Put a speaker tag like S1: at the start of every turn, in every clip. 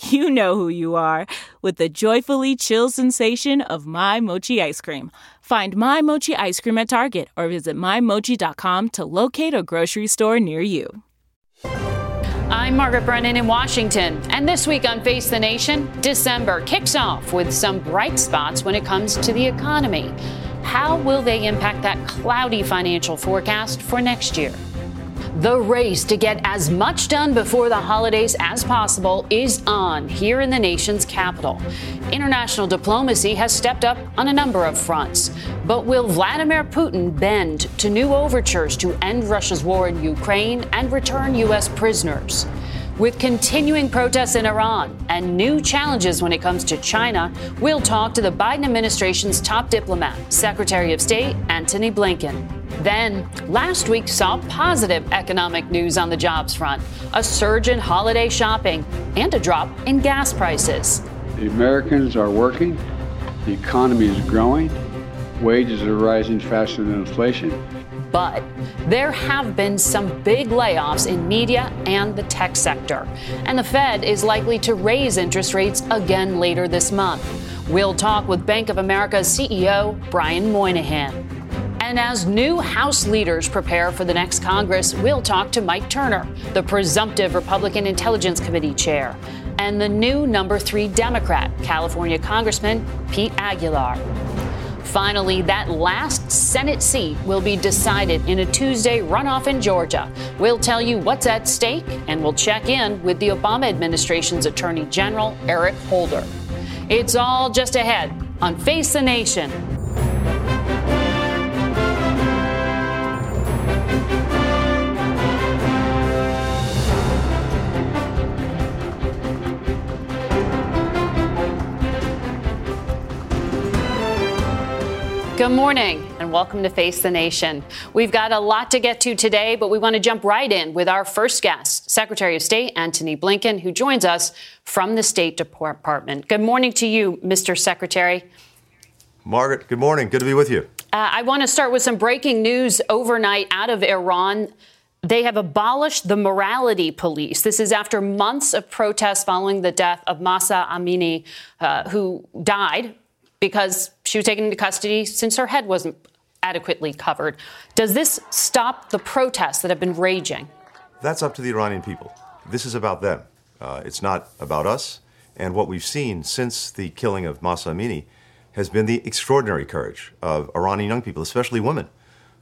S1: you know who you are with the joyfully chill sensation of My Mochi ice cream. Find My Mochi ice cream at Target or visit MyMochi.com to locate a grocery store near you.
S2: I'm Margaret Brennan in Washington, and this week on Face the Nation, December kicks off with some bright spots when it comes to the economy. How will they impact that cloudy financial forecast for next year? The race to get as much done before the holidays as possible is on here in the nation's capital. International diplomacy has stepped up on a number of fronts. But will Vladimir Putin bend to new overtures to end Russia's war in Ukraine and return U.S. prisoners? With continuing protests in Iran and new challenges when it comes to China, we'll talk to the Biden administration's top diplomat, Secretary of State Antony Blinken. Then, last week saw positive economic news on the jobs front a surge in holiday shopping and a drop in gas prices.
S3: The Americans are working, the economy is growing, wages are rising faster than inflation.
S2: But there have been some big layoffs in media and the tech sector. And the Fed is likely to raise interest rates again later this month. We'll talk with Bank of America's CEO, Brian Moynihan. And as new House leaders prepare for the next Congress, we'll talk to Mike Turner, the presumptive Republican Intelligence Committee chair, and the new number three Democrat, California Congressman Pete Aguilar. Finally, that last Senate seat will be decided in a Tuesday runoff in Georgia. We'll tell you what's at stake, and we'll check in with the Obama administration's Attorney General, Eric Holder. It's all just ahead on Face the Nation. Good morning and welcome to Face the Nation. We've got a lot to get to today, but we want to jump right in with our first guest, Secretary of State Antony Blinken, who joins us from the State Department. Good morning to you, Mr. Secretary.
S4: Margaret, good morning. Good to be with you.
S2: Uh, I want to start with some breaking news overnight out of Iran. They have abolished the morality police. This is after months of protests following the death of Mahsa Amini, uh, who died because she was taken into custody since her head wasn't adequately covered. Does this stop the protests that have been raging?
S4: That's up to the Iranian people. This is about them. Uh, it's not about us. And what we've seen since the killing of Mahsa Amini has been the extraordinary courage of Iranian young people, especially women,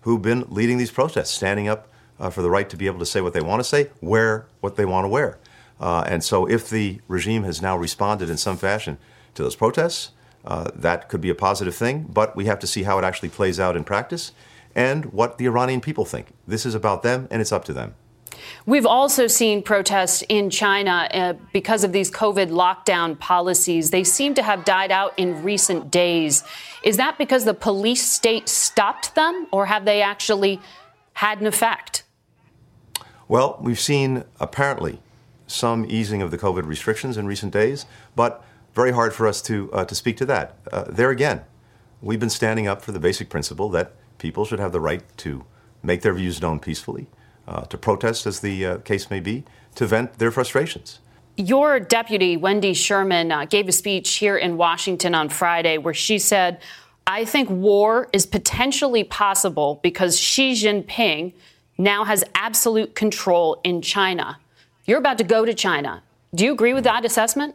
S4: who've been leading these protests, standing up uh, for the right to be able to say what they want to say, wear what they want to wear. Uh, and so, if the regime has now responded in some fashion to those protests, uh, that could be a positive thing, but we have to see how it actually plays out in practice and what the Iranian people think. This is about them, and it's up to them.
S2: We've also seen protests in China uh, because of these COVID lockdown policies. They seem to have died out in recent days. Is that because the police state stopped them, or have they actually had an effect?
S4: Well, we've seen apparently some easing of the COVID restrictions in recent days, but very hard for us to, uh, to speak to that. Uh, there again, we've been standing up for the basic principle that people should have the right to make their views known peacefully, uh, to protest as the uh, case may be, to vent their frustrations.
S2: Your deputy, Wendy Sherman, uh, gave a speech here in Washington on Friday where she said, I think war is potentially possible because Xi Jinping now has absolute control in China. You're about to go to China. Do you agree with that assessment?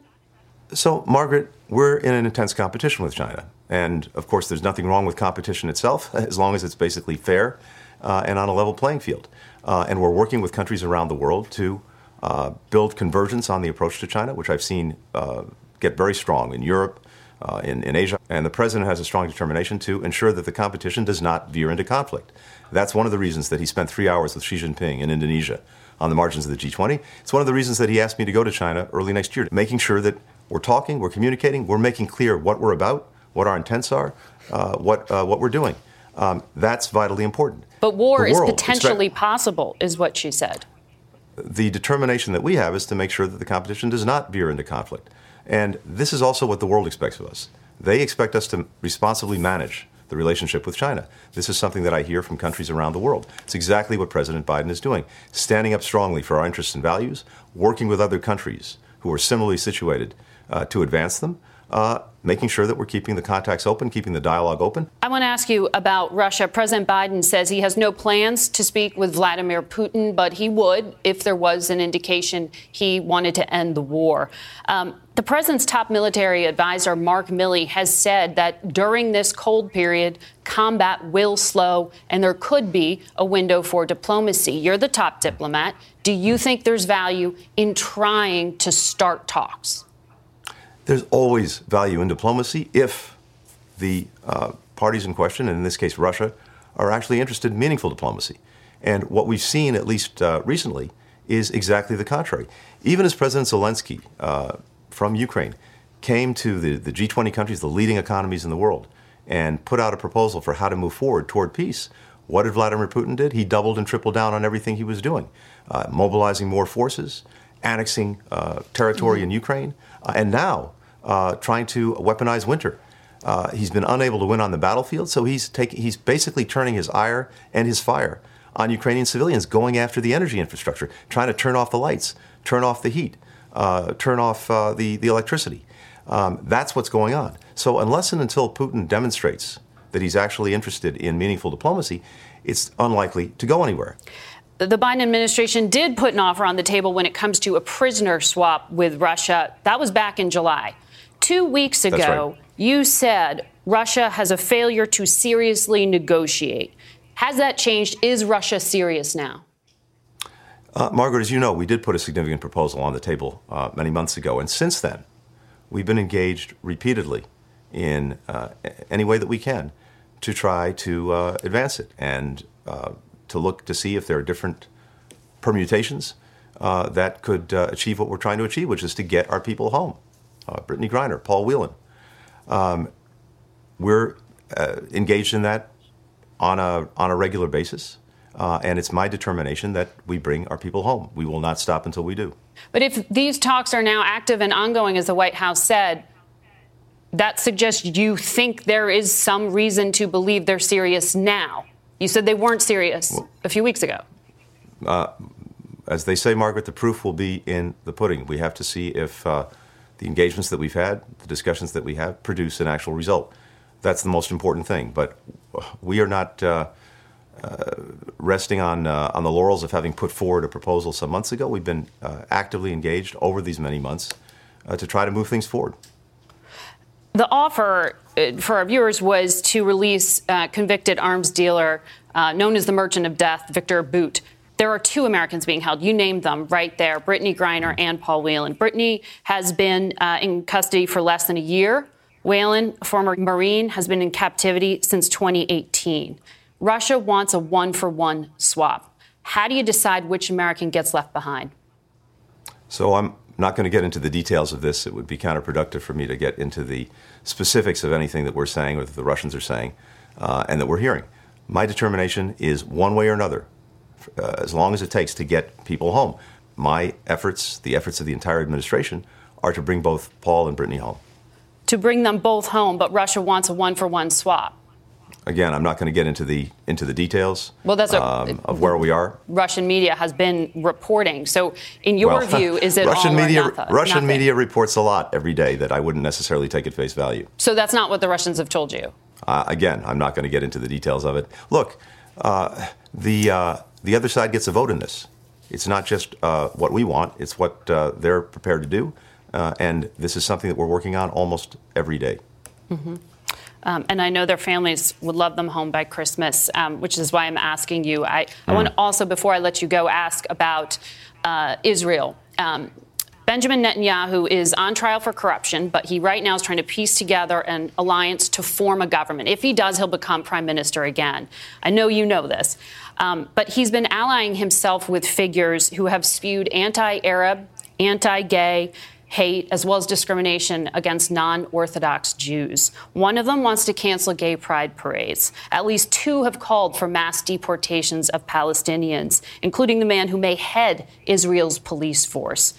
S4: So, Margaret, we're in an intense competition with China. And of course, there's nothing wrong with competition itself, as long as it's basically fair uh, and on a level playing field. Uh, and we're working with countries around the world to uh, build convergence on the approach to China, which I've seen uh, get very strong in Europe, uh, in, in Asia. And the president has a strong determination to ensure that the competition does not veer into conflict. That's one of the reasons that he spent three hours with Xi Jinping in Indonesia on the margins of the G20. It's one of the reasons that he asked me to go to China early next year, making sure that we're talking, we're communicating, we're making clear what we're about, what our intents are, uh, what, uh, what we're doing. Um, that's vitally important.
S2: But war is potentially expect- possible, is what she said.
S4: The determination that we have is to make sure that the competition does not veer into conflict. And this is also what the world expects of us. They expect us to responsibly manage the relationship with China. This is something that I hear from countries around the world. It's exactly what President Biden is doing, standing up strongly for our interests and values, working with other countries who are similarly situated uh, to advance them, uh, making sure that we're keeping the contacts open, keeping the dialogue open.
S2: I want to ask you about Russia. President Biden says he has no plans to speak with Vladimir Putin, but he would if there was an indication he wanted to end the war. Um, the president's top military advisor, Mark Milley, has said that during this cold period, combat will slow and there could be a window for diplomacy. You're the top diplomat. Do you think there's value in trying to start talks?
S4: There's always value in diplomacy if the uh, parties in question, and in this case Russia, are actually interested in meaningful diplomacy. And what we've seen, at least uh, recently, is exactly the contrary. Even as President Zelensky uh, from Ukraine came to the, the G20 countries, the leading economies in the world, and put out a proposal for how to move forward toward peace, what did Vladimir Putin did? He doubled and tripled down on everything he was doing, uh, mobilizing more forces, annexing uh, territory mm-hmm. in Ukraine, uh, and now uh, trying to weaponize winter. Uh, he's been unable to win on the battlefield, so he's taking, he's basically turning his ire and his fire on Ukrainian civilians, going after the energy infrastructure, trying to turn off the lights, turn off the heat, uh, turn off uh, the, the electricity. Um, that's what's going on. So, unless and until Putin demonstrates that he's actually interested in meaningful diplomacy, it's unlikely to go anywhere.
S2: The Biden administration did put an offer on the table when it comes to a prisoner swap with Russia. That was back in July. Two weeks ago, right. you said Russia has a failure to seriously negotiate. Has that changed? Is Russia serious now?
S4: Uh, Margaret, as you know, we did put a significant proposal on the table uh, many months ago, and since then, we've been engaged repeatedly in uh, any way that we can to try to uh, advance it. And uh, to look to see if there are different permutations uh, that could uh, achieve what we're trying to achieve, which is to get our people home. Uh, Brittney Griner, Paul Whelan. Um, we're uh, engaged in that on a, on a regular basis. Uh, and it's my determination that we bring our people home. We will not stop until we do.
S2: But if these talks are now active and ongoing, as the White House said, that suggests you think there is some reason to believe they're serious now. You said they weren't serious well, a few weeks ago.
S4: Uh, as they say, Margaret, the proof will be in the pudding. We have to see if uh, the engagements that we've had, the discussions that we have, produce an actual result. That's the most important thing. But we are not uh, uh resting on uh, on the laurels of having put forward a proposal some months ago. We've been uh, actively engaged over these many months to try to move things forward.
S2: The offer uh, for our viewers was to release uh, convicted arms dealer uh, known as the Merchant of Death, Viktor Bout. There are two Americans being held. You named them right there Brittney Griner and Paul Whelan. Brittney has been uh, in custody for less than a year. Whelan, a former Marine, has been in captivity since 2018. Russia wants a one for one swap. How do you decide which American gets left behind?
S4: So I'm not going to get into the details of this. It would be counterproductive for me to get into the specifics of anything that we're saying or that the Russians are saying uh, and that we're hearing. My determination is one way or another, uh, as long as it takes to get people home. My efforts, the efforts of the entire administration, are to bring both Paul and Brittney home.
S2: To bring them both home, but Russia wants a one for one swap.
S4: again, I'm not going to get into the into the details.
S2: Well, that's a,
S4: um, of where we are.
S2: Russian media has been reporting. So, in your
S4: Well,
S2: view, is it
S4: Russian media? Russian
S2: Nothing?
S4: media reports a lot every day that I wouldn't necessarily take at face value.
S2: So that's not what the Russians have told you.
S4: Uh, again, I'm not going to get into the details of it. Look, uh, the uh, the other side gets a vote in this. It's not just uh, what we want; it's what uh, they're prepared to do, uh, and this is something that we're working on almost every day.
S2: Um, and I know their families would love them home by Christmas, um, which is why I'm asking you. I, I want to also, before I let you go, ask about uh, Israel. Um, Benjamin Netanyahu is on trial for corruption, but he right now is trying to piece together an alliance to form a government. If he does, he'll become prime minister again. I know you know this. Um, but he's been allying himself with figures who have spewed anti Arab, anti gay, hate, as well as discrimination against non Orthodox Jews. One of them wants to cancel gay pride parades. At least two have called for mass deportations of Palestinians, including the man who may head Israel's police force.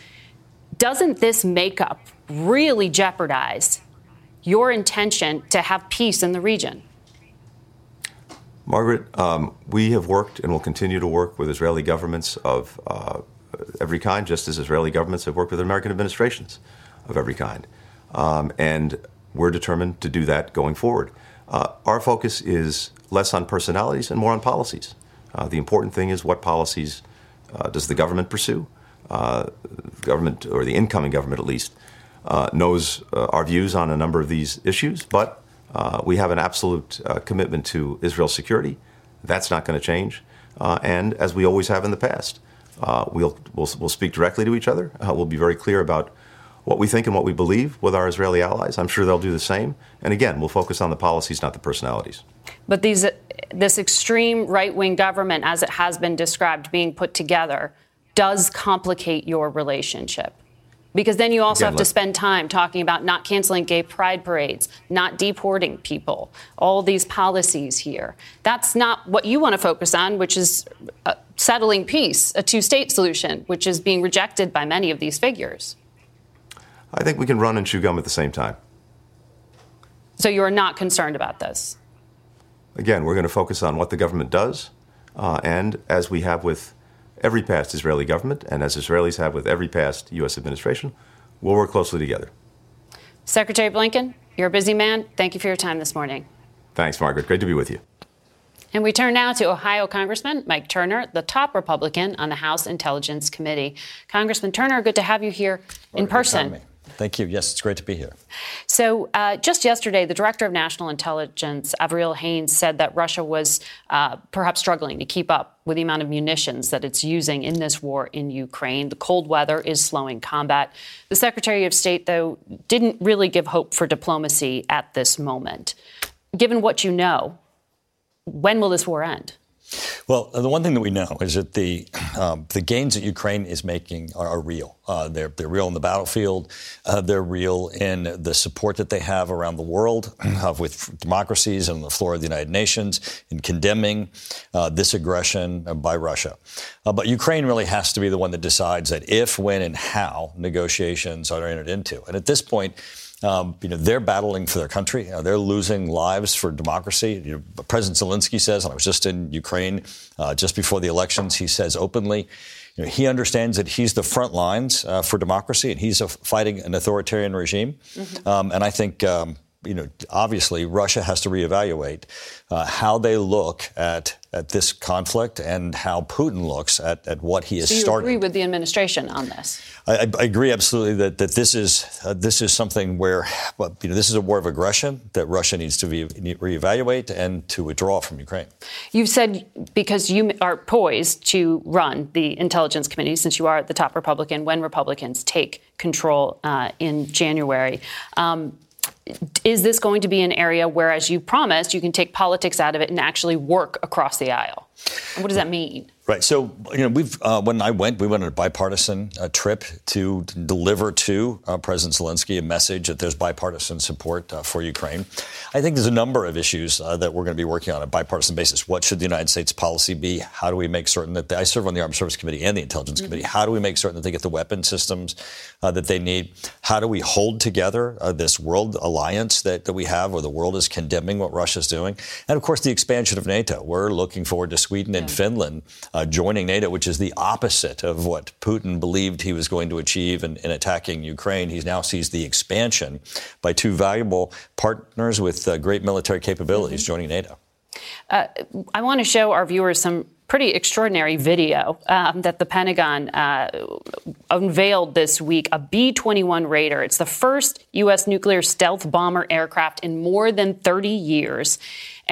S2: Doesn't this makeup really jeopardize your intention to have peace in the region?
S4: Margaret, um, we have worked and will continue to work with Israeli governments of uh, every kind, just as Israeli governments have worked with American administrations of every kind. Um, and we're determined to do that going forward. Uh, our focus is less on personalities and more on policies. Uh, the important thing is what policies uh, does the government pursue? Uh, the government, or the incoming government at least, uh, knows our views on a number of these issues, but uh, we have an absolute uh, commitment to Israel's security. That's not going to change. Uh, and as we always have in the past, uh, we'll, we'll, we'll speak directly to each other. Uh, we'll be very clear about what we think and what we believe with our Israeli allies. I'm sure they'll do the same. And again, we'll focus on the policies, not the personalities.
S2: But these, this extreme right wing government, as it has been described, being put together, does complicate your relationship. Because then you also
S4: Again,
S2: have to spend time talking about not canceling gay pride parades, not deporting people, all these policies here. That's not what you want to focus on, which is uh, settling peace, a two state solution, which is being rejected by many of these figures.
S4: I think we can run and chew gum at the same time.
S2: So you are not concerned about this.
S4: Again, we're going to focus on what the government does, uh, and as we have with every past Israeli government, and as Israelis have with every past U.S. administration, we'll work closely together.
S2: Secretary Blinken, you're a busy man. Thank you for your time this morning.
S4: Thanks, Margaret. Great to be with you.
S2: And we turn now to Ohio Congressman Mike Turner, the top Republican on the House Intelligence Committee. Congressman Turner, good to have you here in person.
S5: Thank you. Yes, it's great to be here.
S2: So, uh, just yesterday, the director of national intelligence, Avril Haines, said that Russia was uh, perhaps struggling to keep up with the amount of munitions that it's using in this war in Ukraine. The cold weather is slowing combat. The Secretary of State, though, didn't really give hope for diplomacy at this moment. Given what you know, when will this war end?
S5: Well, the one thing that we know is that the um, the gains that Ukraine is making are, are real. Uh, they're they're real in the battlefield. Uh, they're real in the support that they have around the world uh, with democracies and on the floor of the United Nations in condemning uh, this aggression by Russia. Uh, but Ukraine really has to be the one that decides that if, when, and how negotiations are entered into. And at this point. Um, you know, they're battling for their country. Uh, they're losing lives for democracy. You know, President Zelensky says, and I was just in Ukraine uh, just before the elections, he says openly, you know, he understands that he's the front lines uh, for democracy and he's a, fighting an authoritarian regime. Um, and I think, um, you know, obviously Russia has to reevaluate uh, how they look at at this conflict and how Putin looks at, at what he is
S2: Do you
S5: starting.
S2: agree with the administration on this?
S5: I, I agree absolutely that, that this is uh, this is something where you know this is a war of aggression that Russia needs to be, reevaluate and to withdraw from Ukraine.
S2: You've said because you are poised to run the Intelligence Committee, since you are the top Republican, when Republicans take control uh, in January. Um, is this going to be an area where, as you promised, you can take politics out of it and actually work across the aisle? What does that mean?
S5: Right. So, you know, we've uh, when I went, we went on a bipartisan uh, trip to deliver to uh, President Zelensky a message that there's bipartisan support uh, for Ukraine. I think there's a number of issues uh, that we're going to be working on a bipartisan basis. What should the United States policy be? How do we make certain that they, I serve on the Armed Service Committee and the Intelligence mm-hmm. Committee? How do we make certain that they get the weapon systems uh, that they need? How do we hold together this world alliance that, that we have, where the world is condemning what Russia's doing, and of course the expansion of NATO. We're looking forward to Sweden and. Finland uh, joining NATO, which is the opposite of what Putin believed he was going to achieve in, in attacking Ukraine. He now sees the expansion by two valuable partners with uh, great military capabilities mm-hmm. joining NATO.
S2: Uh, I want to show our viewers some pretty extraordinary video um, that the Pentagon uh, unveiled this week a B 21 Raider. It's the first U.S. nuclear stealth bomber aircraft in more than 30 years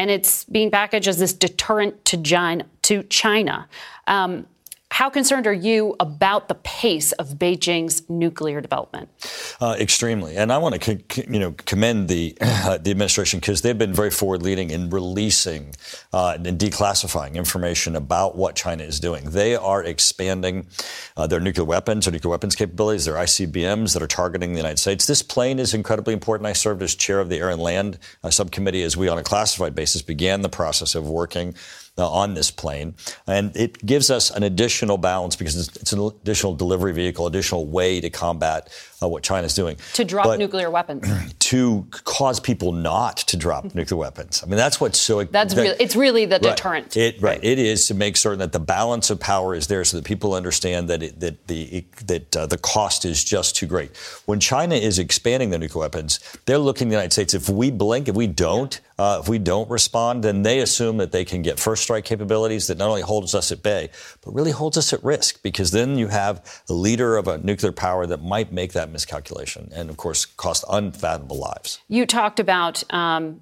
S2: and it's being packaged as this deterrent to China. Um, how concerned are you about the pace of Beijing's nuclear development?
S5: Uh, extremely, and I want to you know commend the uh, the administration because they've been very forward leading in releasing uh, and declassifying information about what China is doing. They are expanding uh, their nuclear weapons, their nuclear weapons capabilities, their ICBMs that are targeting the United States. This plane is incredibly important. I served as chair of the Air and Land uh, Subcommittee as we, on a classified basis, began the process of working Uh, on this plane. And it gives us an additional balance because it's, it's an additional delivery vehicle, additional way to combat uh, what China's doing.
S2: To drop but nuclear weapons.
S5: To cause people not to drop nuclear weapons. I mean, that's what's so.
S2: That's that, it's really the deterrent.
S5: Right. It, right. It is to make certain that the balance of power is there, so that people understand that it, that the that uh, the cost is just too great. When China is expanding their nuclear weapons, they're looking at the United States. If we blink, if we don't, uh, if we don't respond, then they assume that they can get first strike capabilities that not only holds us at bay, but really holds us at risk. Because then you have the leader of a nuclear power that might make that miscalculation and, of course, cost unfathomable lives.
S2: You talked about um,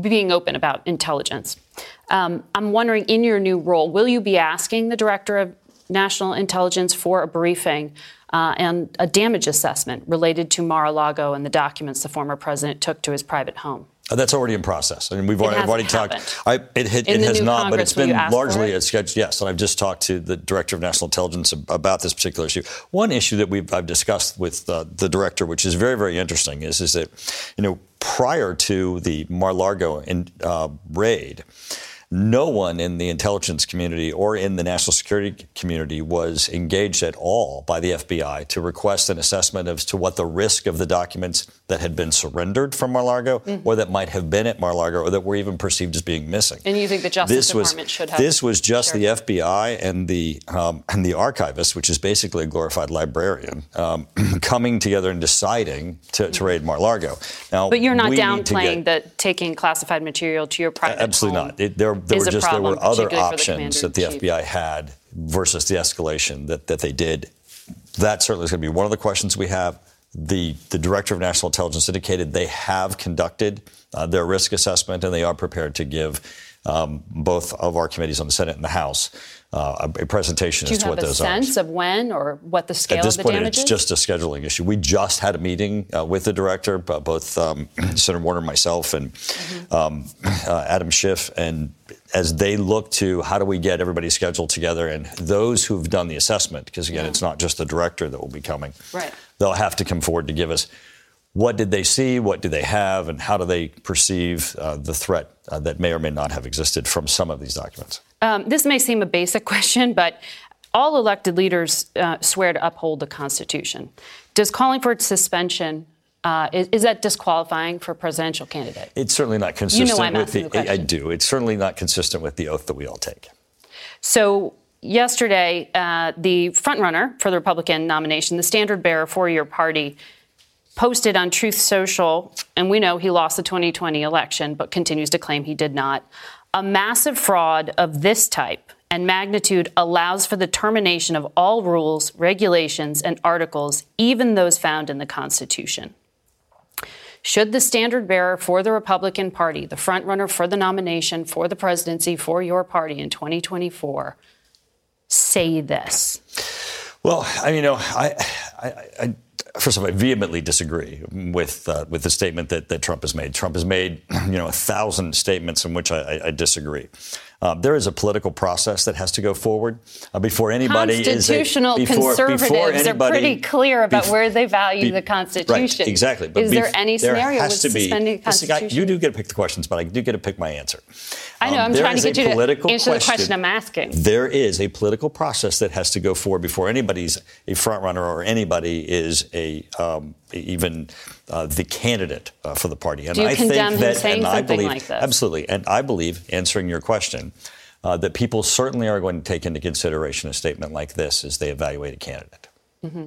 S2: being open about intelligence. Um, I'm wondering, in your new role, will you be asking the director of national intelligence for a briefing uh, and a damage assessment related to Mar-a-Lago and the documents the former president took to his private home?
S5: Uh, that's already in process. I mean, we've already, already talked. I, it, it, it has not, Congress, but it's been largely a sketch. Yes, and I've just talked to the director of national intelligence about this particular issue. One issue that we've I've discussed with uh, the director, which is very very interesting, is is that you know prior to the Mar-Largo in, uh, raid no one in the intelligence community or in the national security community was engaged at all by the FBI to request an assessment as to what the risk of the documents that had been surrendered from Mar-Lago mm-hmm. or that might have been at Mar-Lago or that were even perceived as being missing.
S2: And you think the Justice this Department
S5: was,
S2: should have?
S5: This was just the FBI and the um, and the archivist, which is basically a glorified librarian, um, coming together and deciding to, to raid Mar-Lago.
S2: Now, but you're not downplaying that taking classified material to your private
S5: absolutely
S2: home
S5: not. It, there there were just there were other options the that the FBI had versus the escalation that, that they did. That certainly is going to be one of the questions we have. The, the director of national intelligence indicated they have conducted uh, their risk assessment and they are prepared to give um, both of our committees on the Senate and the House uh, a presentation as to what those
S2: are. Do you have a sense of when or what the scale
S5: At this
S2: of the
S5: point,
S2: damage
S5: it's
S2: is?
S5: just a scheduling issue. We just had a meeting uh, with the director, both um, Senator Warner, myself, and mm-hmm. um, uh, Adam Schiff, and as they look to how do we get everybody scheduled together and those who've done the assessment, because again, yeah. it's not just the director that will be coming.
S2: Right.
S5: They'll have to come forward to give us what did they see, what do they have, and how do they perceive uh, the threat uh, that may or may not have existed from some of these documents.
S2: Um, this may seem a basic question, but all elected leaders uh, swear to uphold the Constitution. Does calling for its suspension uh, is, is, that disqualifying for a presidential candidate?
S5: It's certainly not consistent
S2: you know I'm
S5: with
S2: the. the
S5: I do. It's certainly not consistent with the oath that we all take.
S2: So yesterday, uh, the frontrunner for the Republican nomination, the standard bearer for your party, posted on Truth Social, and we know he lost the 2020 election, but continues to claim he did not. A massive fraud of this type and magnitude allows for the termination of all rules, regulations, and articles, even those found in the Constitution. Should the standard bearer for the Republican Party, the frontrunner for the nomination for the presidency for your party in 2024, say this?
S5: Well, I you know, I, I, I first of all, I vehemently disagree with uh, with the statement that, that Trump has made. Trump has made you know a thousand statements in which I, I disagree. Uh, there is a political process that has to go forward uh, before anybody is a, before has to go forward before anybody
S2: constitutional
S5: is a, before,
S2: conservatives
S5: before anybody,
S2: are pretty clear about before, where they value be, the Constitution.
S5: Right, exactly.
S2: But is there any scenario with suspending the Constitution?
S5: I, you do get to pick the questions, but I do get to pick my answer.
S2: I know. Um, I'm trying to get you to answer question. the question I'm asking.
S5: There is a political process that has to go forward before anybody's a front runner or anybody is a um, even uh, the candidate uh, for the party.
S2: And Do you
S5: I
S2: condemn
S5: think that,
S2: him saying
S5: and
S2: something
S5: I believe,
S2: like this?
S5: Absolutely, and I believe answering your question. Uh, that people certainly are going to take into consideration a statement like this as they evaluate a candidate.
S2: Mm-hmm.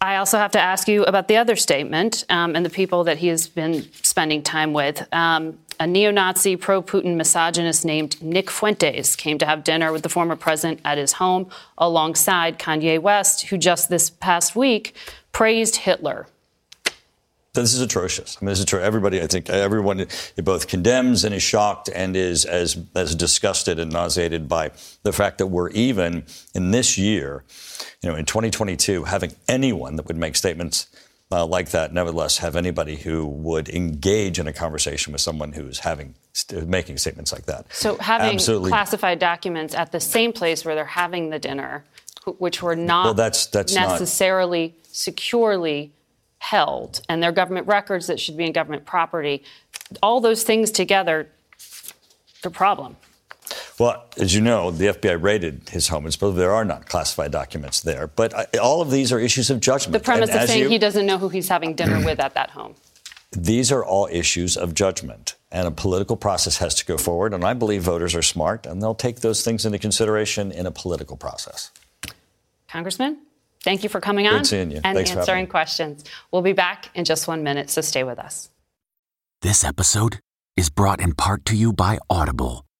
S2: I also have to ask you about the other statement um, and the people that he has been spending time with. Um, a neo Nazi, pro Putin misogynist named Nick Fuentes came to have dinner with the former president at his home alongside Kanye West, who just this past week praised Hitler.
S5: This is atrocious. I mean, this is true. Everybody, I think, everyone both condemns and is shocked and is as as disgusted and nauseated by the fact that we're even in this year, you know, in 2022, having anyone that would make statements uh, like that, nevertheless, have anybody who would engage in a conversation with someone who's having making statements like that.
S2: So having Absolutely. classified documents at the same place where they're having the dinner, which were not
S5: well, that's, that's
S2: necessarily
S5: not...
S2: securely held, and their government records that should be in government property, all those things together, the problem.
S5: Well, as you know, the FBI raided his home, and there are not classified documents there. But I, all of these are issues of judgment.
S2: The premise
S5: and
S2: of saying
S5: you,
S2: he doesn't know who he's having dinner with at that home.
S5: These are all issues of judgment, and a political process has to go forward. And I believe voters are smart, and they'll take those things into consideration in a political process.
S2: Congressman, thank you for coming on
S5: and
S2: Thanks answering questions. We'll be back in just one minute, so stay with us.
S6: This episode is brought in part to you by Audible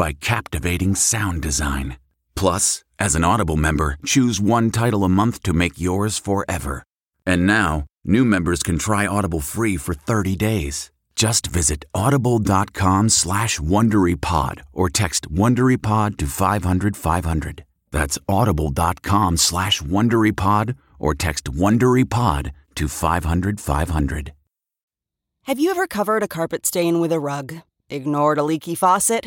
S6: by captivating sound design. Plus, as an Audible member, choose one title a month to make yours forever. And now, new members can try Audible free for 30 days. Just visit audible.com slash WonderyPod or text WonderyPod to 500, 500. That's audible.com slash WonderyPod or text WonderyPod to 500, 500.
S7: Have you ever covered a carpet stain with a rug? Ignored a leaky faucet?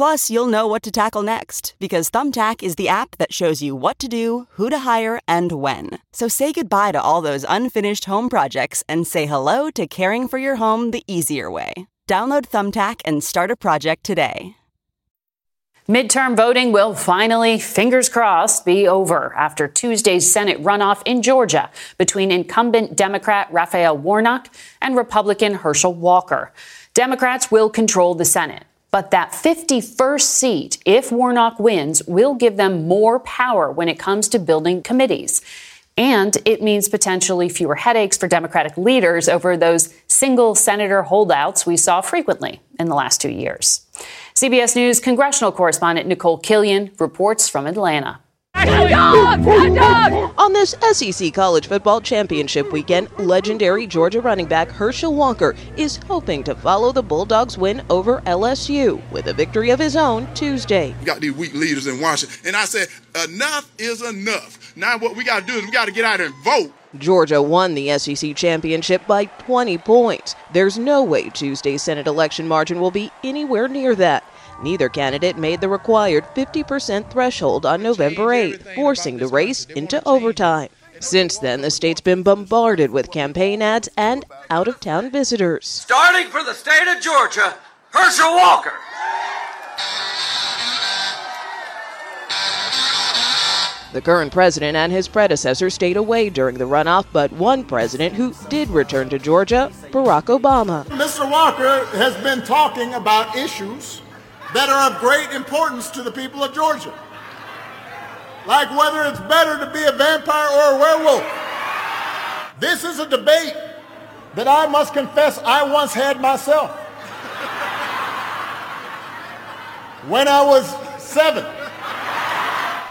S7: Plus, you'll know what to tackle next because Thumbtack is the app that shows you what to do, who to hire, and when. So say goodbye to all those unfinished home projects and say hello to caring for your home the easier way. Download Thumbtack and start a project today.
S2: Midterm voting will finally, fingers crossed, be over after Tuesday's Senate runoff in Georgia between incumbent Democrat Raphael Warnock and Republican Herschel Walker. Democrats will control the Senate. But that 51st seat, if Warnock wins, will give them more power when it comes to building committees. And it means potentially fewer headaches for Democratic leaders over those single senator holdouts we saw frequently in the last two years. CBS News congressional correspondent Nikole Killion reports from Atlanta.
S8: On this SEC College Football Championship weekend, legendary Georgia running back Herschel Walker is hoping to follow the Bulldogs' win over LSU with a victory of his own Tuesday.
S9: We got these weak leaders in Washington, and I said, enough is enough. Now, what we got to do is we got to get out there and vote.
S8: Georgia won the SEC championship by 20 points. There's no way Tuesday's Senate election margin will be anywhere near that. Neither candidate made the required 50% threshold on November 8, forcing the race into overtime. Since then, the state's been bombarded with campaign ads and out of town visitors.
S10: Starting for the state of Georgia, Herschel Walker.
S8: The current president and his predecessor stayed away during the runoff, but one president who did return to Georgia, Barack Obama.
S11: Mr. Walker has been talking about issues that are of great importance to the people of Georgia. Like whether it's better to be a vampire or a werewolf. This is a debate that I must confess I once had myself. When I was seven.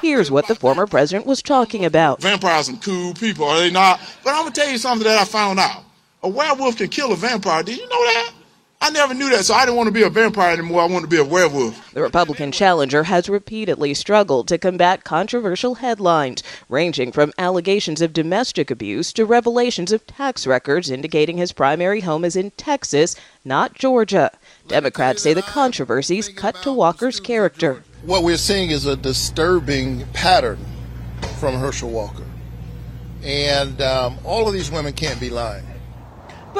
S8: Here's what the former president was talking about.
S9: Vampires are cool people, are they not? But I'm gonna tell you something that I found out. A werewolf can kill a vampire. Did you know that? I never knew that, so I didn't want to be a vampire anymore. I want to be a werewolf.
S8: The Republican challenger has repeatedly struggled to combat controversial headlines, ranging from allegations of domestic abuse to revelations of tax records indicating his primary home is in Texas, not Georgia. Democrats say the controversies cut to Walker's character.
S12: What we're seeing is a disturbing pattern from Herschel Walker. And um, all of these women can't be lying.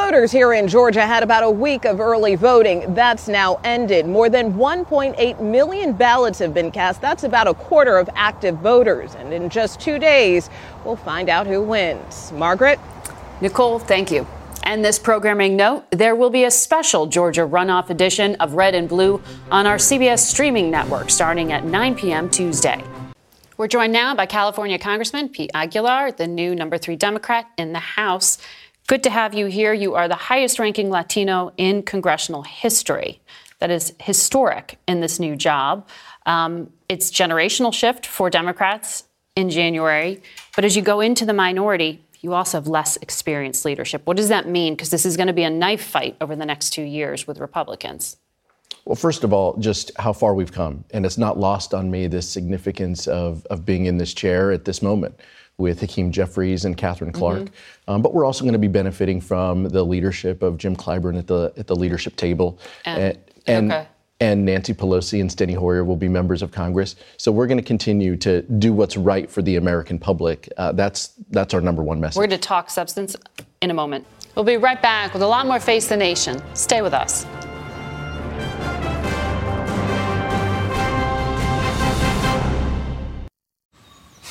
S13: Voters here in Georgia had about a week of early voting. That's now ended. More than 1.8 million ballots have been cast. That's about a quarter of active voters. And in just two days, we'll find out who wins. Margaret?
S2: Nikole, thank you. And this programming note there will be a special Georgia runoff edition of Red and Blue on our CBS streaming network starting at 9 p.m. Tuesday. We're joined now by California Congressman Pete Aguilar, the new number three Democrat in the House. Good to have you here. You are the highest ranking Latino in congressional history. That is historic in this new job. Um, it's generational shift for Democrats in January. But as you go into the minority, you also have less experienced leadership. What does that mean? Because this is going to be a knife fight over the next two years with Republicans.
S14: Well, first of all, just how far we've come. And it's not lost on me the significance of, of being in this chair at this moment with Hakeem Jeffries and Katherine Clark. Mm-hmm. Um, but we're also going to be benefiting from the leadership of Jim Clyburn at the at the leadership table.
S2: And, and, okay.
S14: and Nancy Pelosi and Steny Hoyer will be members of Congress. So we're going to continue to do what's right for the American public. Uh, that's that's our number one message.
S2: We're going to talk substance in a moment. We'll be right back with a lot more Face the Nation. Stay with us.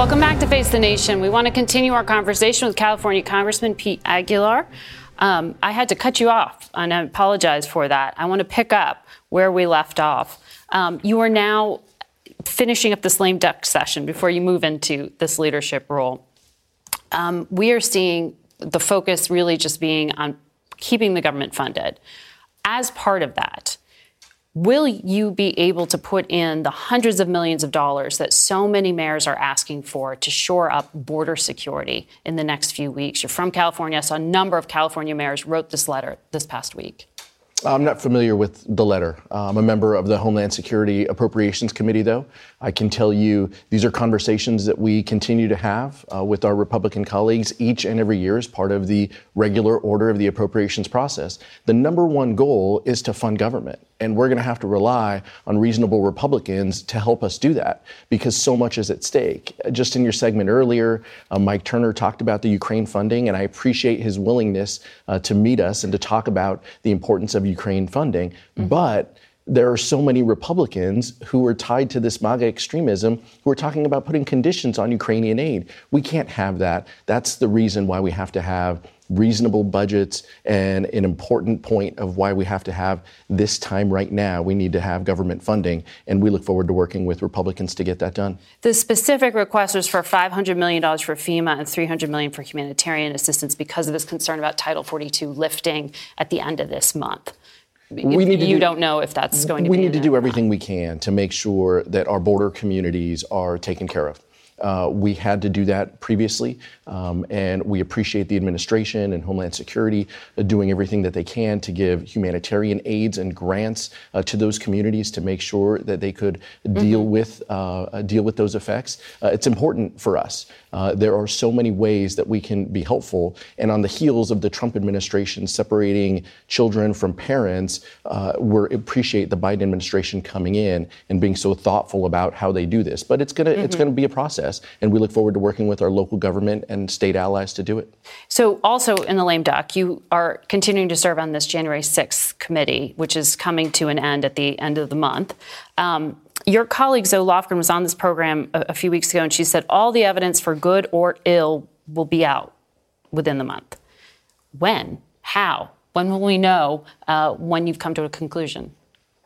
S2: Welcome back to Face the Nation. We want to continue our conversation with California Congressman Pete Aguilar. Um, I had to cut you off, and I apologize for that. I want to pick up where we left off. Um, you are now finishing up this lame duck session before you move into this leadership role. Um, we are seeing the focus really just being on keeping the government funded. As part of that, Will you be able to put in the hundreds of millions of dollars that so many mayors are asking for to shore up border security in the next few weeks? You're from California, so a number of California mayors wrote this letter this past week.
S14: I'm not familiar with the letter. I'm a member of the Homeland Security Appropriations Committee, though. I can tell you these are conversations that we continue to have uh, with our Republican colleagues each and every year as part of the regular order of the appropriations process. The number one goal is to fund government. And we're going to have to rely on reasonable Republicans to help us do that because so much is at stake. Just in your segment earlier, uh, Mike Turner talked about the Ukraine funding, and I appreciate his willingness uh, to meet us and to talk about the importance of Ukraine funding. Mm-hmm. But there are so many Republicans who are tied to this MAGA extremism who are talking about putting conditions on Ukrainian aid. We can't have that. That's the reason why we have to have reasonable budgets, and an important point of why we have to have this time right now. We need to have government funding, and we look forward to working with Republicans to get that done.
S2: The specific request was for $500 million for FEMA and 300 million for humanitarian assistance because of this concern about Title 42 lifting at the end of this month. We need you do, not know if that's going to
S14: we need to do everything we can to make sure that our border communities are taken care of. Uh, we had to do that previously, um, and we appreciate the administration and Homeland Security uh, doing everything that they can to give humanitarian aids and grants uh, to those communities to make sure that they could mm-hmm. deal with uh, uh, deal with those effects. Uh, it's important for us. There are so many ways that we can be helpful, and on the heels of the Trump administration separating children from parents, we appreciate the Biden administration coming in and being so thoughtful about how they do this. But it's gonna mm-hmm. it's gonna be a process process. And we look forward to working with our local government and state allies to do it.
S2: So, also in the lame duck, you are continuing to serve on this January 6th committee, which is coming to an end at the end of the month. Um, your colleague Zoe Lofgren was on this program a, a few weeks ago, and she said all the evidence for good or ill will be out within the month. When? How? When will we know uh, when you've come to a conclusion?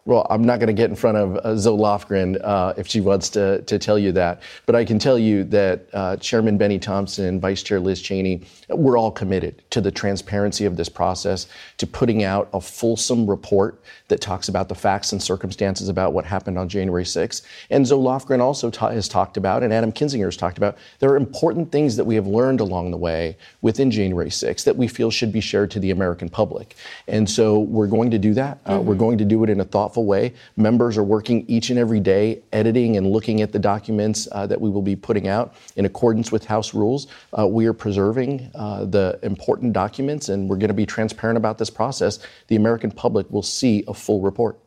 S14: Well, I'm not going to get in front of uh, Zoe Lofgren uh, if she wants to, to tell you that. But I can tell you that uh, Chairman Benny Thompson, Vice Chair Liz Cheney, we're all committed to the transparency of this process, to putting out a fulsome report that talks about the facts and circumstances about what happened on January 6th. And Zoe Lofgren also ta- has talked about, and Adam Kinzinger has talked about, there are important things that we have learned along the way within January 6th that we feel should be shared to the American public. And so we're going to do that. Uh, mm-hmm. We're going to do it in a thoughtful thoughtful way. Members are working each and every day, editing and looking at the documents uh, that we will be putting out in accordance with House rules. Uh, we are preserving uh, the important documents, and we're going to be transparent about this process. The American public will see a full report.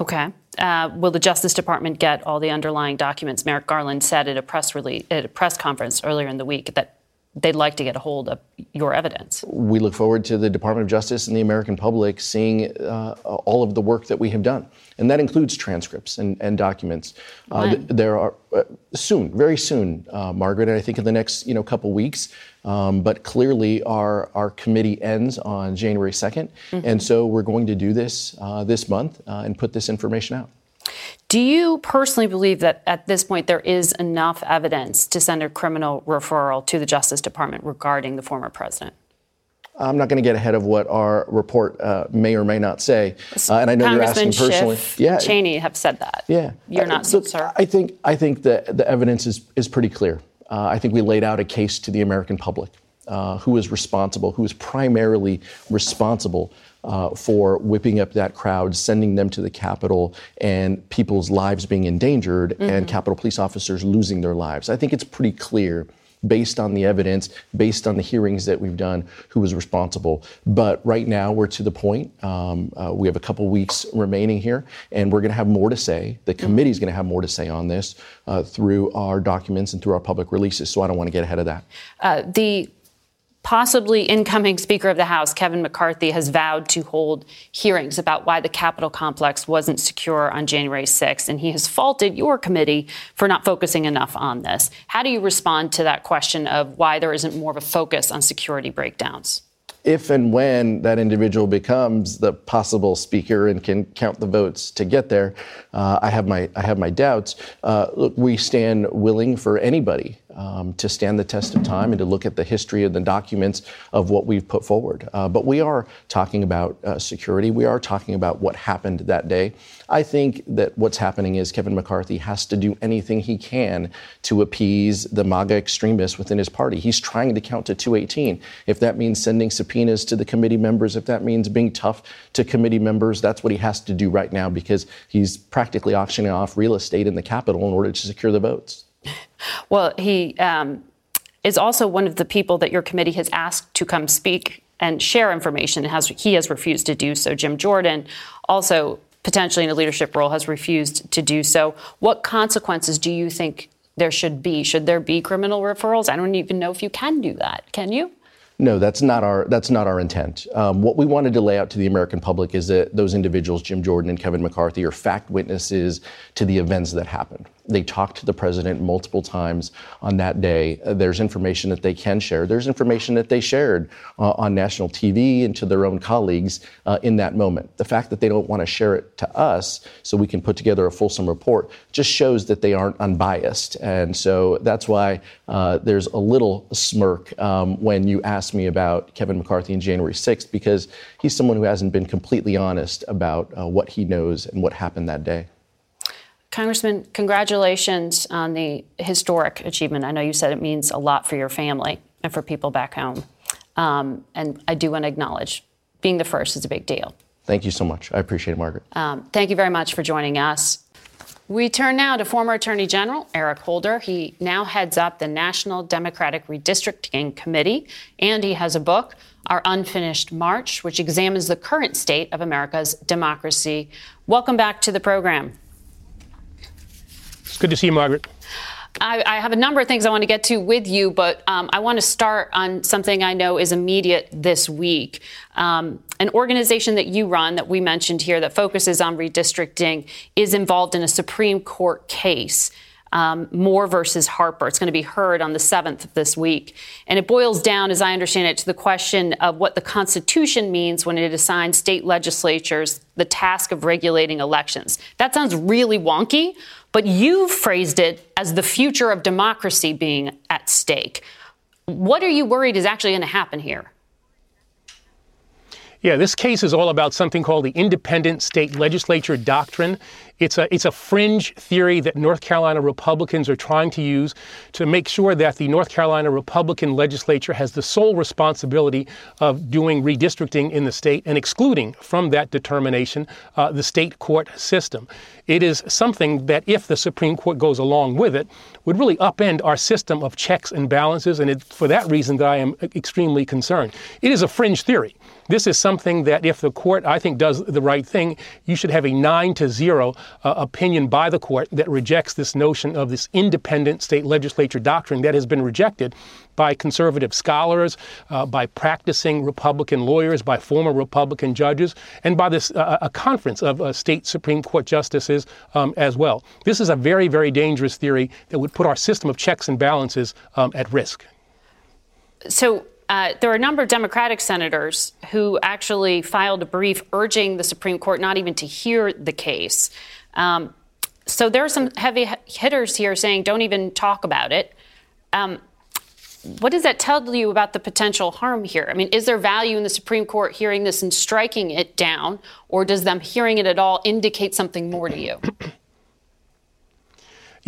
S2: Okay. Uh, will the Justice Department get all the underlying documents? Merrick Garland said at a press release, at a press conference earlier in the week that they'd like to get a hold of your evidence.
S14: We look forward to the Department of Justice and the American public seeing uh, all of the work that we have done. And that includes transcripts and, and documents. Uh, th- there are uh, soon, very soon, uh, Margaret, and I think in the next you know couple weeks. Um, but clearly, our, our committee ends on January 2nd. Mm-hmm. And so we're going to do this uh, this month uh, and put this information out.
S2: Do you personally believe that at this point there is enough evidence to send a criminal referral to the Justice Department regarding the former president?
S14: I'm not going to get ahead of what our report uh, may or may not say,
S2: uh, and I know you're asking personally. Schiff, yeah, Cheney have said that.
S14: Yeah,
S2: you're not, Look, sir.
S14: I think I think the the evidence is is pretty clear. Uh, I think we laid out a case to the American public, uh, who is responsible, who is primarily responsible uh, for whipping up that crowd, sending them to the Capitol, and people's lives being endangered, mm-hmm. and Capitol police officers losing their lives. I think it's pretty clear based on the evidence, based on the hearings that we've done, who was responsible. But right now, we're to the point. Um, uh, we have a couple weeks remaining here, and we're going to have more to say. The mm-hmm. committee is going to have more to say on this uh, through our documents and through our public releases. So I don't want to get ahead of that.
S2: Uh, the possibly incoming Speaker of the House, Kevin McCarthy, has vowed to hold hearings about why the Capitol complex wasn't secure on January 6th, and he has faulted your committee for not focusing enough on this. How do you respond to that question of why there isn't more of a focus on security breakdowns?
S14: if and when that individual becomes the possible speaker and can count the votes to get there, uh, I have my I have my doubts. Uh, look, we stand willing for anybody um, to stand the test of time and to look at the history of the documents of what we've put forward. Uh, but we are talking about uh, security. We are talking about what happened that day. I think that what's happening is Kevin McCarthy has to do anything he can to appease the MAGA extremists within his party. He's trying to count to 218. If that means sending subpoenas to the committee members, if that means being tough to committee members, that's what he has to do right now because he's practically auctioning off real estate in the Capitol in order to secure the votes.
S2: Well, he um, is also one of the people that your committee has asked to come speak and share information. Has, he has refused to do so. Jim Jordan also potentially in a leadership role, has refused to do so. What consequences do you think there should be? Should there be criminal referrals? I don't even know if you can do that. Can you?
S14: No, that's not our that's not our intent. Um, what we wanted to lay out to the American public is that those individuals, Jim Jordan and Kevin McCarthy, are fact witnesses to the events that happened. They talked to the president multiple times on that day. Uh, there's information that they can share. There's information that they shared uh, on national TV and to their own colleagues uh, in that moment. The fact that they don't want to share it to us so we can put together a fulsome report just shows that they aren't unbiased. And so that's why uh, there's a little smirk um, when you ask me about Kevin McCarthy and January 6th, because he's someone who hasn't been completely honest about uh, what he knows and what happened that day.
S2: Congressman, congratulations on the historic achievement. I know you said it means a lot for your family and for people back home. Um, and I do want to acknowledge being the first is a big deal.
S14: Thank you so much. I appreciate it, Margaret.
S2: Um, thank you very much for joining us. We turn now to former Attorney General Eric Holder. He now heads up the National Democratic Redistricting Committee, and he has a book, Our Unfinished March, which examines the current state of America's democracy. Welcome back to the program.
S15: It's good to see you, Margaret.
S2: I, I, have a number of things I want to get to with you, but um, I want to start on something I know is immediate this week. Um, an organization that you run, that we mentioned here, that focuses on redistricting, is involved in a Supreme Court case. Um, Moore versus Harper. It's going to be heard on the 7th of this week. And it boils down, as I understand it, to the question of what the Constitution means when it assigns state legislatures the task of regulating elections. That sounds really wonky, but you phrased it as the future of democracy being at stake. What are you worried is actually going to happen here?
S15: Yeah, this case is all about something called the independent state legislature doctrine. It's a, it's a fringe theory that North Carolina Republicans are trying to use to make sure that the North Carolina Republican legislature has the sole responsibility of doing redistricting in the state and excluding from that determination uh, the state court system. It is something that, if the Supreme Court goes along with it, would really upend our system of checks and balances. And for that reason that I am extremely concerned. It is a fringe theory. This is something that, if the court, I think, does the right thing, you should have a nine to zero uh, opinion by the court that rejects this notion of this independent state legislature doctrine that has been rejected by conservative scholars, uh, by practicing Republican lawyers, by former Republican judges, and by this uh, a conference of uh, state Supreme Court justices um, as well. This is a very, very dangerous theory that would put our system of checks and balances um, at risk.
S2: So, uh, there are a number of Democratic senators who actually filed a brief urging the Supreme Court not even to hear the case. Um, so there are some heavy hitters here saying don't even talk about it. Um, what does that tell you about the potential harm here? I mean, is there value in the Supreme Court hearing this and striking it down, or does them hearing it at all indicate something more to you?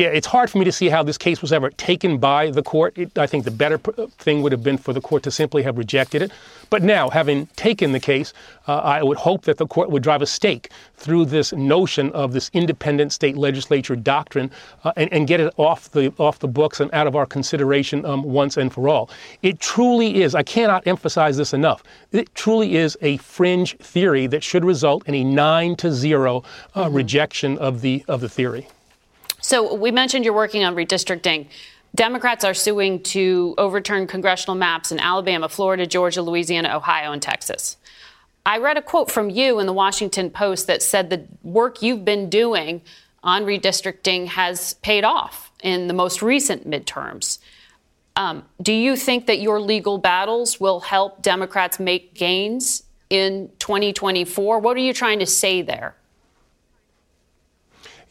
S15: Yeah, it's hard for me to see how this case was ever taken by the court. It, I think the better thing would have been for the court to simply have rejected it. But now, having taken the case, uh, I would hope that the court would drive a stake through this notion of this independent state legislature doctrine uh, and, and, get it off the off the books and out of our consideration um, once and for all. It truly is. I cannot emphasize this enough. It truly is a fringe theory that should result in a nine to zero uh, mm-hmm. rejection of the of the theory.
S2: So we mentioned you're working on redistricting. Democrats are suing to overturn congressional maps in Alabama, Florida, Georgia, Louisiana, Ohio, and Texas. I read a quote from you in the Washington Post that said the work you've been doing on redistricting has paid off in the most recent midterms. Um, do you think that your legal battles will help Democrats make gains in 2024? What are you trying to say there?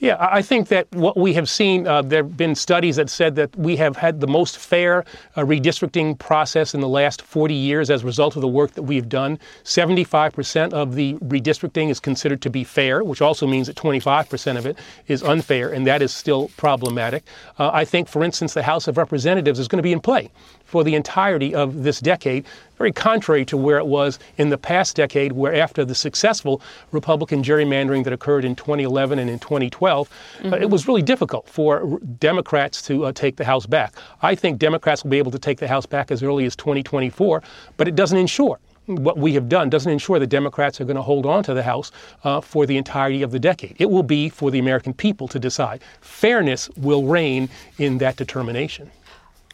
S15: Yeah, I think that what we have seen, uh, there have been studies that said that we have had the most fair uh, redistricting process in the last 40 years as a result of the work that we've done. 75% of the redistricting is considered to be fair, which also means that 25% of it is unfair, and that is still problematic. Uh, I think, for instance, the House of Representatives is going to be in play for the entirety of this decade, very contrary to where it was in the past decade, where after the successful Republican gerrymandering that occurred in 2011 and in 2012, mm-hmm. uh, it was really difficult for Democrats to uh, take the House back. I think Democrats will be able to take the House back as early as 2024, but it doesn't ensure what we have done doesn't ensure that Democrats are going to hold on to the House uh, for the entirety of the decade. It will be for the American people to decide. Fairness will reign in that determination.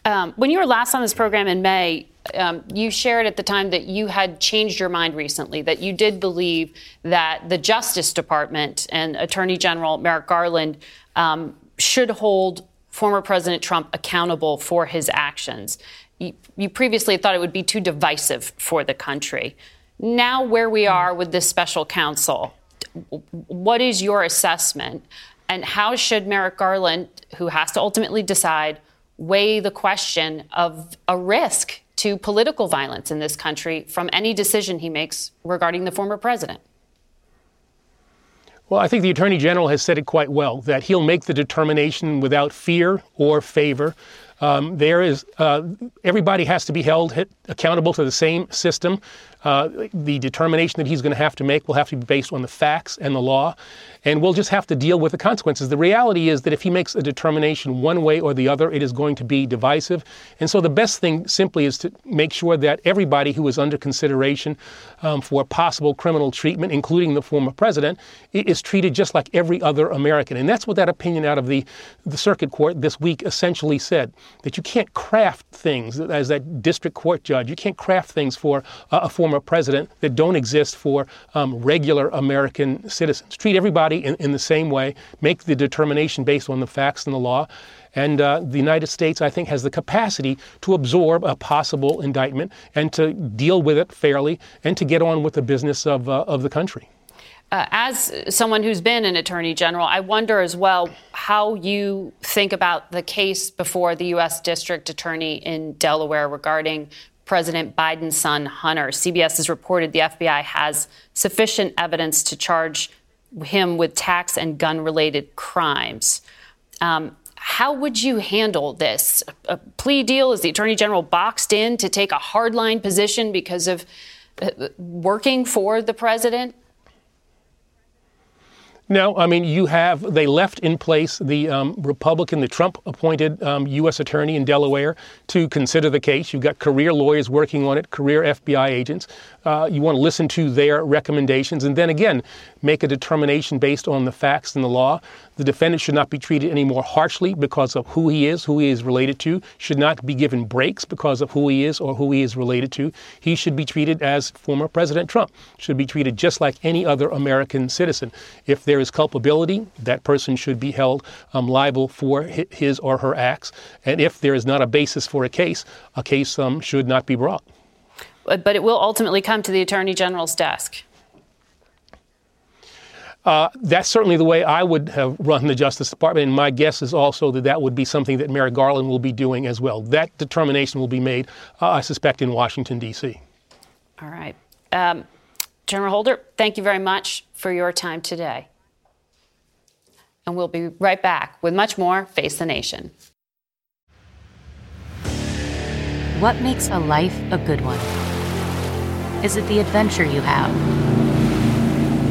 S2: Um, when you were last on this program in May, um, you shared at the time that you had changed your mind recently, that you did believe that the Justice Department and Attorney General Merrick Garland um, should hold former President Trump accountable for his actions. You, you previously thought it would be too divisive for the country. Now, where we are with this special counsel, what is your assessment? And how should Merrick Garland, who has to ultimately decide, weigh the question of a risk to political violence in this country from any decision he makes regarding the former president?
S15: Well, I think the Attorney General has said it quite well that he'll make the determination without fear or favor. Um, there is uh, everybody has to be held accountable to the same system. Uh, the determination that he's going to have to make will have to be based on the facts and the law, and we'll just have to deal with the consequences. The reality is that if he makes a determination one way or the other, it is going to be divisive. And so the best thing simply is to make sure that everybody who is under consideration um, for possible criminal treatment, including the former president, is treated just like every other American. And that's what that opinion out of the, the circuit court this week essentially said that you can't craft things, as that district court judge, you can't craft things for a former president that don't exist for um, regular American citizens. Treat everybody in, in the same way, make the determination based on the facts and the law. And uh, the United States, I think, has the capacity to absorb a possible indictment and to deal with it fairly and to get on with the business of, uh, of the country.
S2: Uh, as someone who's been an attorney general, I wonder as well how you think about the case before the U.S. District Attorney in Delaware regarding President Biden's son, Hunter. CBS has reported the FBI has sufficient evidence to charge him with tax and gun related crimes. Um, how would you handle this? A plea deal? Is the attorney general boxed in to take a hardline position because of uh, working for the president?
S15: No, I mean, you have, they left in place the um, Republican, the Trump appointed um, U.S. attorney in Delaware to consider the case. You've got career lawyers working on it, career FBI agents. Uh, you want to listen to their recommendations and then again make a determination based on the facts and the law. The defendant should not be treated any more harshly because of who he is, who he is related to, should not be given breaks because of who he is or who he is related to. He should be treated as former President Trump, should be treated just like any other American citizen. If there is culpability, that person should be held um, liable for his or her acts. And if there is not a basis for a case, a case um, should not be brought
S2: but it will ultimately come to the Attorney General's desk.
S15: Uh, that's certainly the way I would have run the Justice Department, and my guess is also that that would be something that Merrick Garland will be doing as well. That determination will be made, uh, I suspect, in Washington, D.C.
S2: All right. Um, General Holder, thank you very much for your time today. And we'll be right back with much more Face the Nation.
S16: What makes a life a good one? Is it the adventure you have?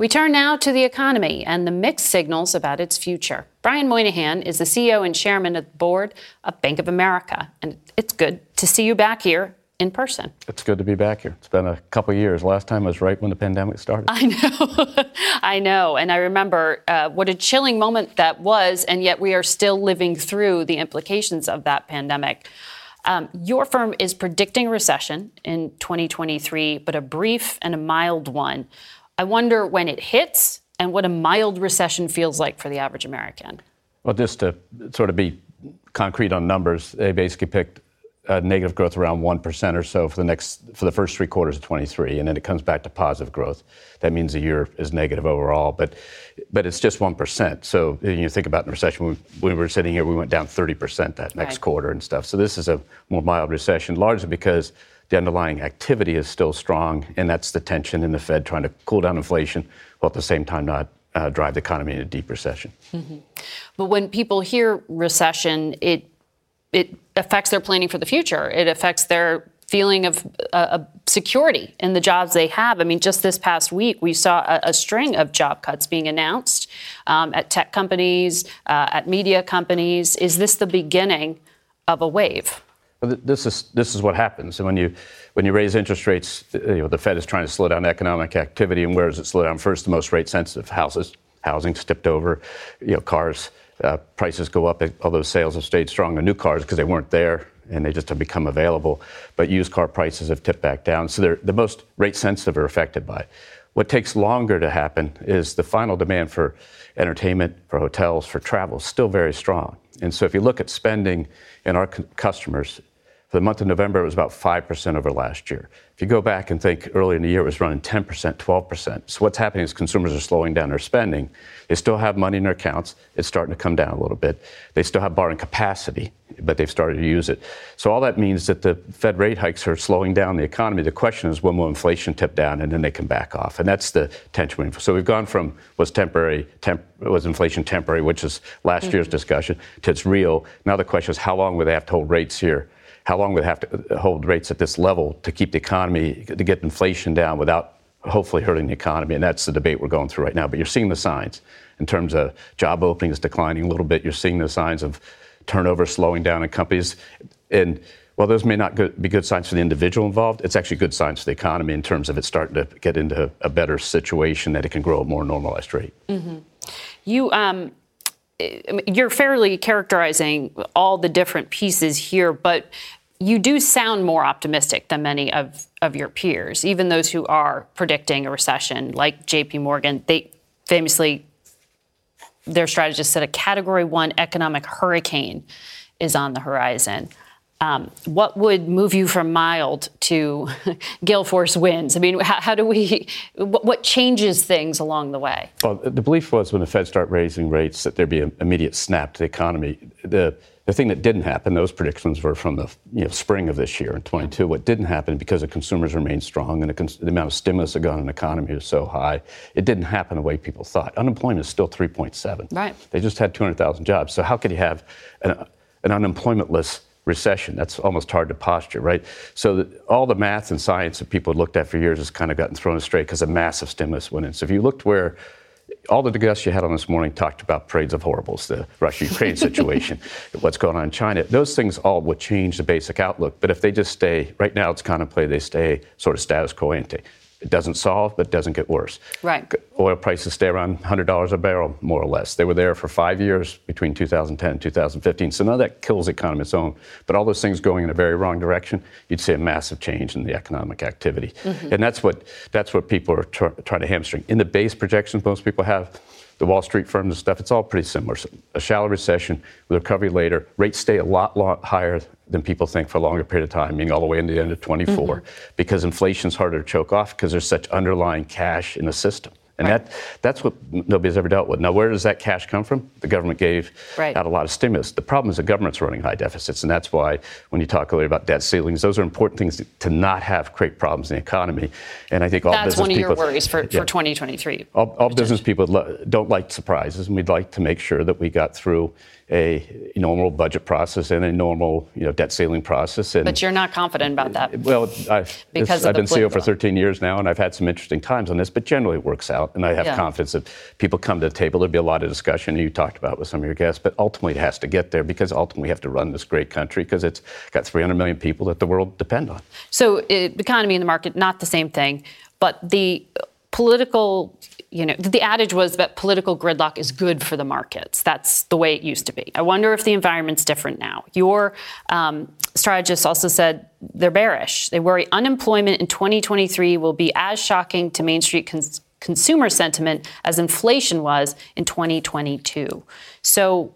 S2: We turn now to the economy and the mixed signals about its future. Brian Moynihan is the CEO and chairman of the board of Bank of America, and it's good to see you back here in person.
S17: It's good to be back here. It's been a couple years. Last time was right when the pandemic started.
S2: I know. I know. And I remember uh, what a chilling moment that was, and yet we are still living through the implications of that pandemic. Um, your firm is predicting recession in 2023, but a brief and a mild one. I wonder when it hits and what a mild recession feels like for the average American.
S17: Well, just to sort of be concrete on numbers, they basically picked uh, negative growth around 1% or so for the next for the first three quarters of 23 and then it comes back to positive growth that means the year is negative overall but but it's just 1% so you think about the recession when we were sitting here we went down 30% that next right. quarter and stuff so this is a more mild recession largely because the underlying activity is still strong and that's the tension in the fed trying to cool down inflation while at the same time not uh, drive the economy into deep recession. Mm-hmm.
S2: But when people hear recession, it it affects their planning for the future. It affects their feeling of uh, security in the jobs they have. I mean, just this past week, we saw a, a string of job cuts being announced um, at tech companies, uh, at media companies. Is this the beginning of a wave?
S17: This is this is what happens, and when you when you raise interest rates, you know, the Fed is trying to slow down economic activity, and where does it slow down first? The most rate sensitive houses, housing tipped over, you know, cars uh, prices go up, although sales have stayed strong on new cars because they weren't there and they just have become available. But used car prices have tipped back down. So they're the most rate sensitive are affected by it. What takes longer to happen is the final demand for entertainment, for hotels, for travel is still very strong. And so if you look at spending in our customers, for the month of November, it was about 5% over last year. If you go back and think earlier in the year, it was running 10%, 12%. So what's happening is consumers are slowing down their spending. They still have money in their accounts. It's starting to come down a little bit. They still have borrowing capacity, but they've started to use it. So all that means that the Fed rate hikes are slowing down the economy. The question is when will inflation tip down and then they can back off? And that's the tension. We're so we've gone from was temporary, temp, was inflation temporary, which is last mm-hmm. year's discussion, to it's real. Now the question is how long will they have to hold rates here? How long would have to hold rates at this level to keep the economy, to get inflation down without hopefully hurting the economy? And that's the debate we're going through right now. But you're seeing the signs in terms of job openings declining a little bit. You're seeing the signs of turnover slowing down in companies. And while those may not be good signs for the individual involved, it's actually good signs for the economy in terms of it starting to get into a better situation that it can grow at a more normalized rate. Mm-hmm.
S2: You, um, you're fairly characterizing all the different pieces here, but you do sound more optimistic than many of, of your peers, even those who are predicting a recession, like JP Morgan. They famously, their strategist said a category one economic hurricane is on the horizon. Um, what would move you from mild to gale force winds? I mean, how, how do we, what, what, changes things along the way?
S17: Well, the belief was when the Fed start raising rates that there'd be an immediate snap to the economy. The, the thing that didn't happen, those predictions were from the you know, spring of this year in 22. What didn't happen because the consumers remained strong and the, cons- the amount of stimulus that got in the economy was so high, it didn't happen the way people thought. Unemployment is still 3.7.
S2: Right.
S17: They just had 200,000 jobs. So how could you have an, an unemploymentless recession. That's almost hard to posture, right? So the, all the math and science that people had looked at for years has kind of gotten thrown astray because a massive stimulus went in. So if you looked where all the guests you had on this morning talked about parades of horribles, the Russia-Ukraine situation, what's going on in China. Those things all would change the basic outlook. But if they just stay, right now it's contemplated they stay sort of status quo ante. It doesn't solve, but it doesn't get worse.
S2: Right.
S17: Oil prices stay around $100 a barrel, more or less. They were there for five years between 2010 and 2015. So of that kills the economy its own. But all those things going in a very wrong direction, you'd see a massive change in the economic activity. Mm-hmm. And that's what that's what people are tr- trying to hamstring. In the base projections most people have, the Wall Street firms and stuff, it's all pretty similar. So a shallow recession with recovery later, rates stay a lot, lot higher than people think for a longer period of time, meaning all the way into the end of 24, mm-hmm. because inflation's harder to choke off because there's such underlying cash in the system. And right. that, that's what nobody's ever dealt with. Now, where does that cash come from? The government gave right. out a lot of stimulus. The problem is the government's running high deficits, and that's why when you talk earlier about debt ceilings, those are important things to not have create problems in the economy. And I think all
S2: that's
S17: business
S2: one of
S17: people,
S2: your worries for, yeah, for 2023.
S17: All, all business people don't like surprises, and we'd like to make sure that we got through a normal budget process and a normal you know, debt ceiling process. And,
S2: but you're not confident about that.
S17: Well, I've, because I've been CEO for 13 years now, and I've had some interesting times on this, but generally it works out. And I have yeah. confidence that people come to the table. There'll be a lot of discussion, you talked about with some of your guests, but ultimately it has to get there because ultimately we have to run this great country because it's got 300 million people that the world depend on.
S2: So, uh, economy and the market, not the same thing, but the political you know, the adage was that political gridlock is good for the markets. That's the way it used to be. I wonder if the environment's different now. Your um, strategist also said they're bearish. They worry unemployment in 2023 will be as shocking to Main Street cons- consumer sentiment as inflation was in 2022. So,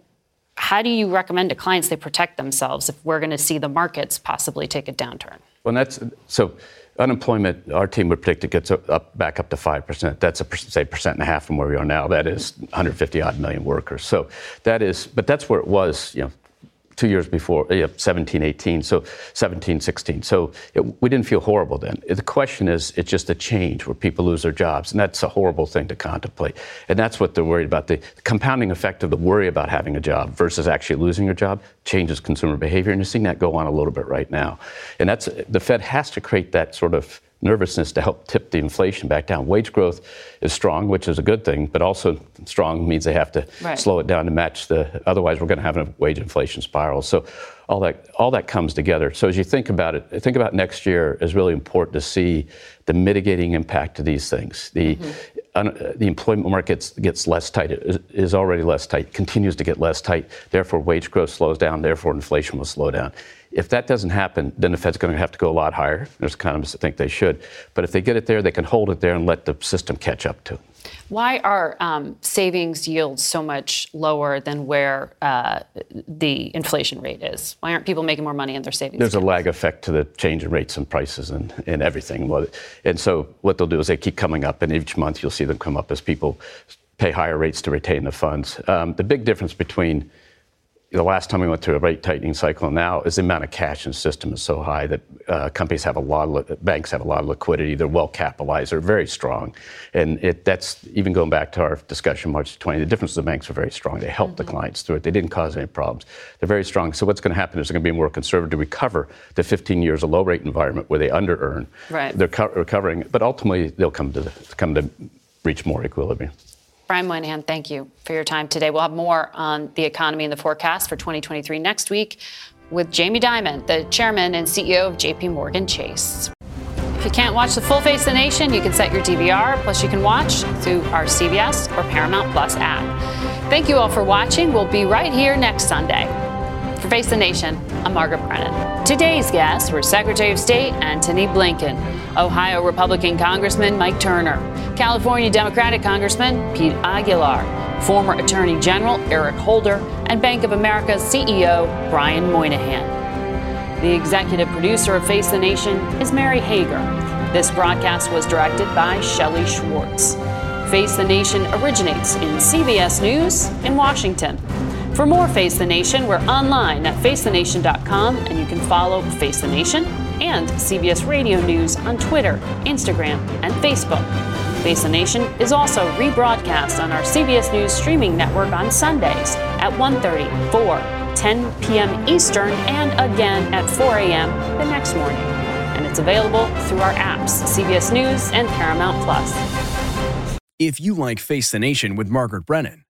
S2: how do you recommend to clients they protect themselves if we're going to see the markets possibly take a downturn?
S17: Well, that's so unemployment. Our team would predict it gets up back up to five percent. That's a say percent and a half from where we are now. That is 150 odd million workers. So that is, but that's where it was. You know, two years before, uh, yeah, 17, 18, so 17, 16. So it, we didn't feel horrible then. The question is, it's just a change where people lose their jobs, and that's a horrible thing to contemplate. And that's what they're worried about. The compounding effect of the worry about having a job versus actually losing your job changes consumer behavior, and you're seeing that go on a little bit right now. And that's the Fed has to create that sort of nervousness to help tip the inflation back down. Wage growth is strong, which is a good thing, but also strong means they have to right. slow it down to match the. Otherwise, we're going to have a wage inflation spiral. So all that all that comes together. So as you think about it, think about next year is really important to see the mitigating impact of these things. The mm-hmm. un, the employment market gets less tight. It is already less tight. Continues to get less tight. Therefore, wage growth slows down. Therefore, inflation will slow down. If that doesn't happen, then the Fed's going to have to go a lot higher. There's economists that think they should. But if they get it there, they can hold it there and let the system catch up to it.
S2: Why are um, savings yields so much lower than where uh, the inflation rate is? Why aren't people making more money in their savings?
S17: There's accounts? a lag effect to the change in rates and prices and, and everything. And so what they'll do is they keep coming up, and each month you'll see them come up as people pay higher rates to retain the funds. Um, the big difference between the last time we went through a rate tightening cycle now is the amount of cash in the system is so high that uh, companies have a lot of banks have a lot of liquidity. They're well capitalized. They're very strong, and it, that's even going back to our discussion March 20. The difference is the banks are very strong. They helped mm-hmm. the clients through it. They didn't cause any problems. They're very strong. So what's going to happen is they're going to be more conservative to recover the 15 years of low rate environment where they under earn.
S2: Right.
S17: They're co- recovering, but ultimately they'll come to come to reach more equilibrium.
S2: Brian Moynihan, thank you for your time today. We'll have more on the economy and the forecast for 2023 next week with Jamie Dimon, the chairman and CEO of JP Morgan Chase. If you can't watch the full Face of the Nation, you can set your DVR, plus you can watch through our CBS or Paramount Plus app. Thank you all for watching. We'll be right here next Sunday. For Face the Nation, I'm Margaret Brennan. Today's guests were Secretary of State Antony Blinken, Ohio Republican Congressman Mike Turner, California Democratic Congressman Pete Aguilar, former Attorney General Eric Holder, and Bank of America CEO Brian Moynihan. The executive producer of Face the Nation is Mary Hager. This broadcast was directed by Shelley Schwartz. Face the Nation originates in CBS News in Washington. For more Face the Nation, we're online at facethenation.com and you can follow Face the Nation and CBS Radio News on Twitter, Instagram, and Facebook. Face the Nation is also rebroadcast on our CBS News streaming network on Sundays at 1.30, 4, 10 p.m. Eastern, and again at 4 a.m. the next morning. And it's available through our apps, CBS News and Paramount Plus.
S18: If you like Face the Nation with Margaret Brennan,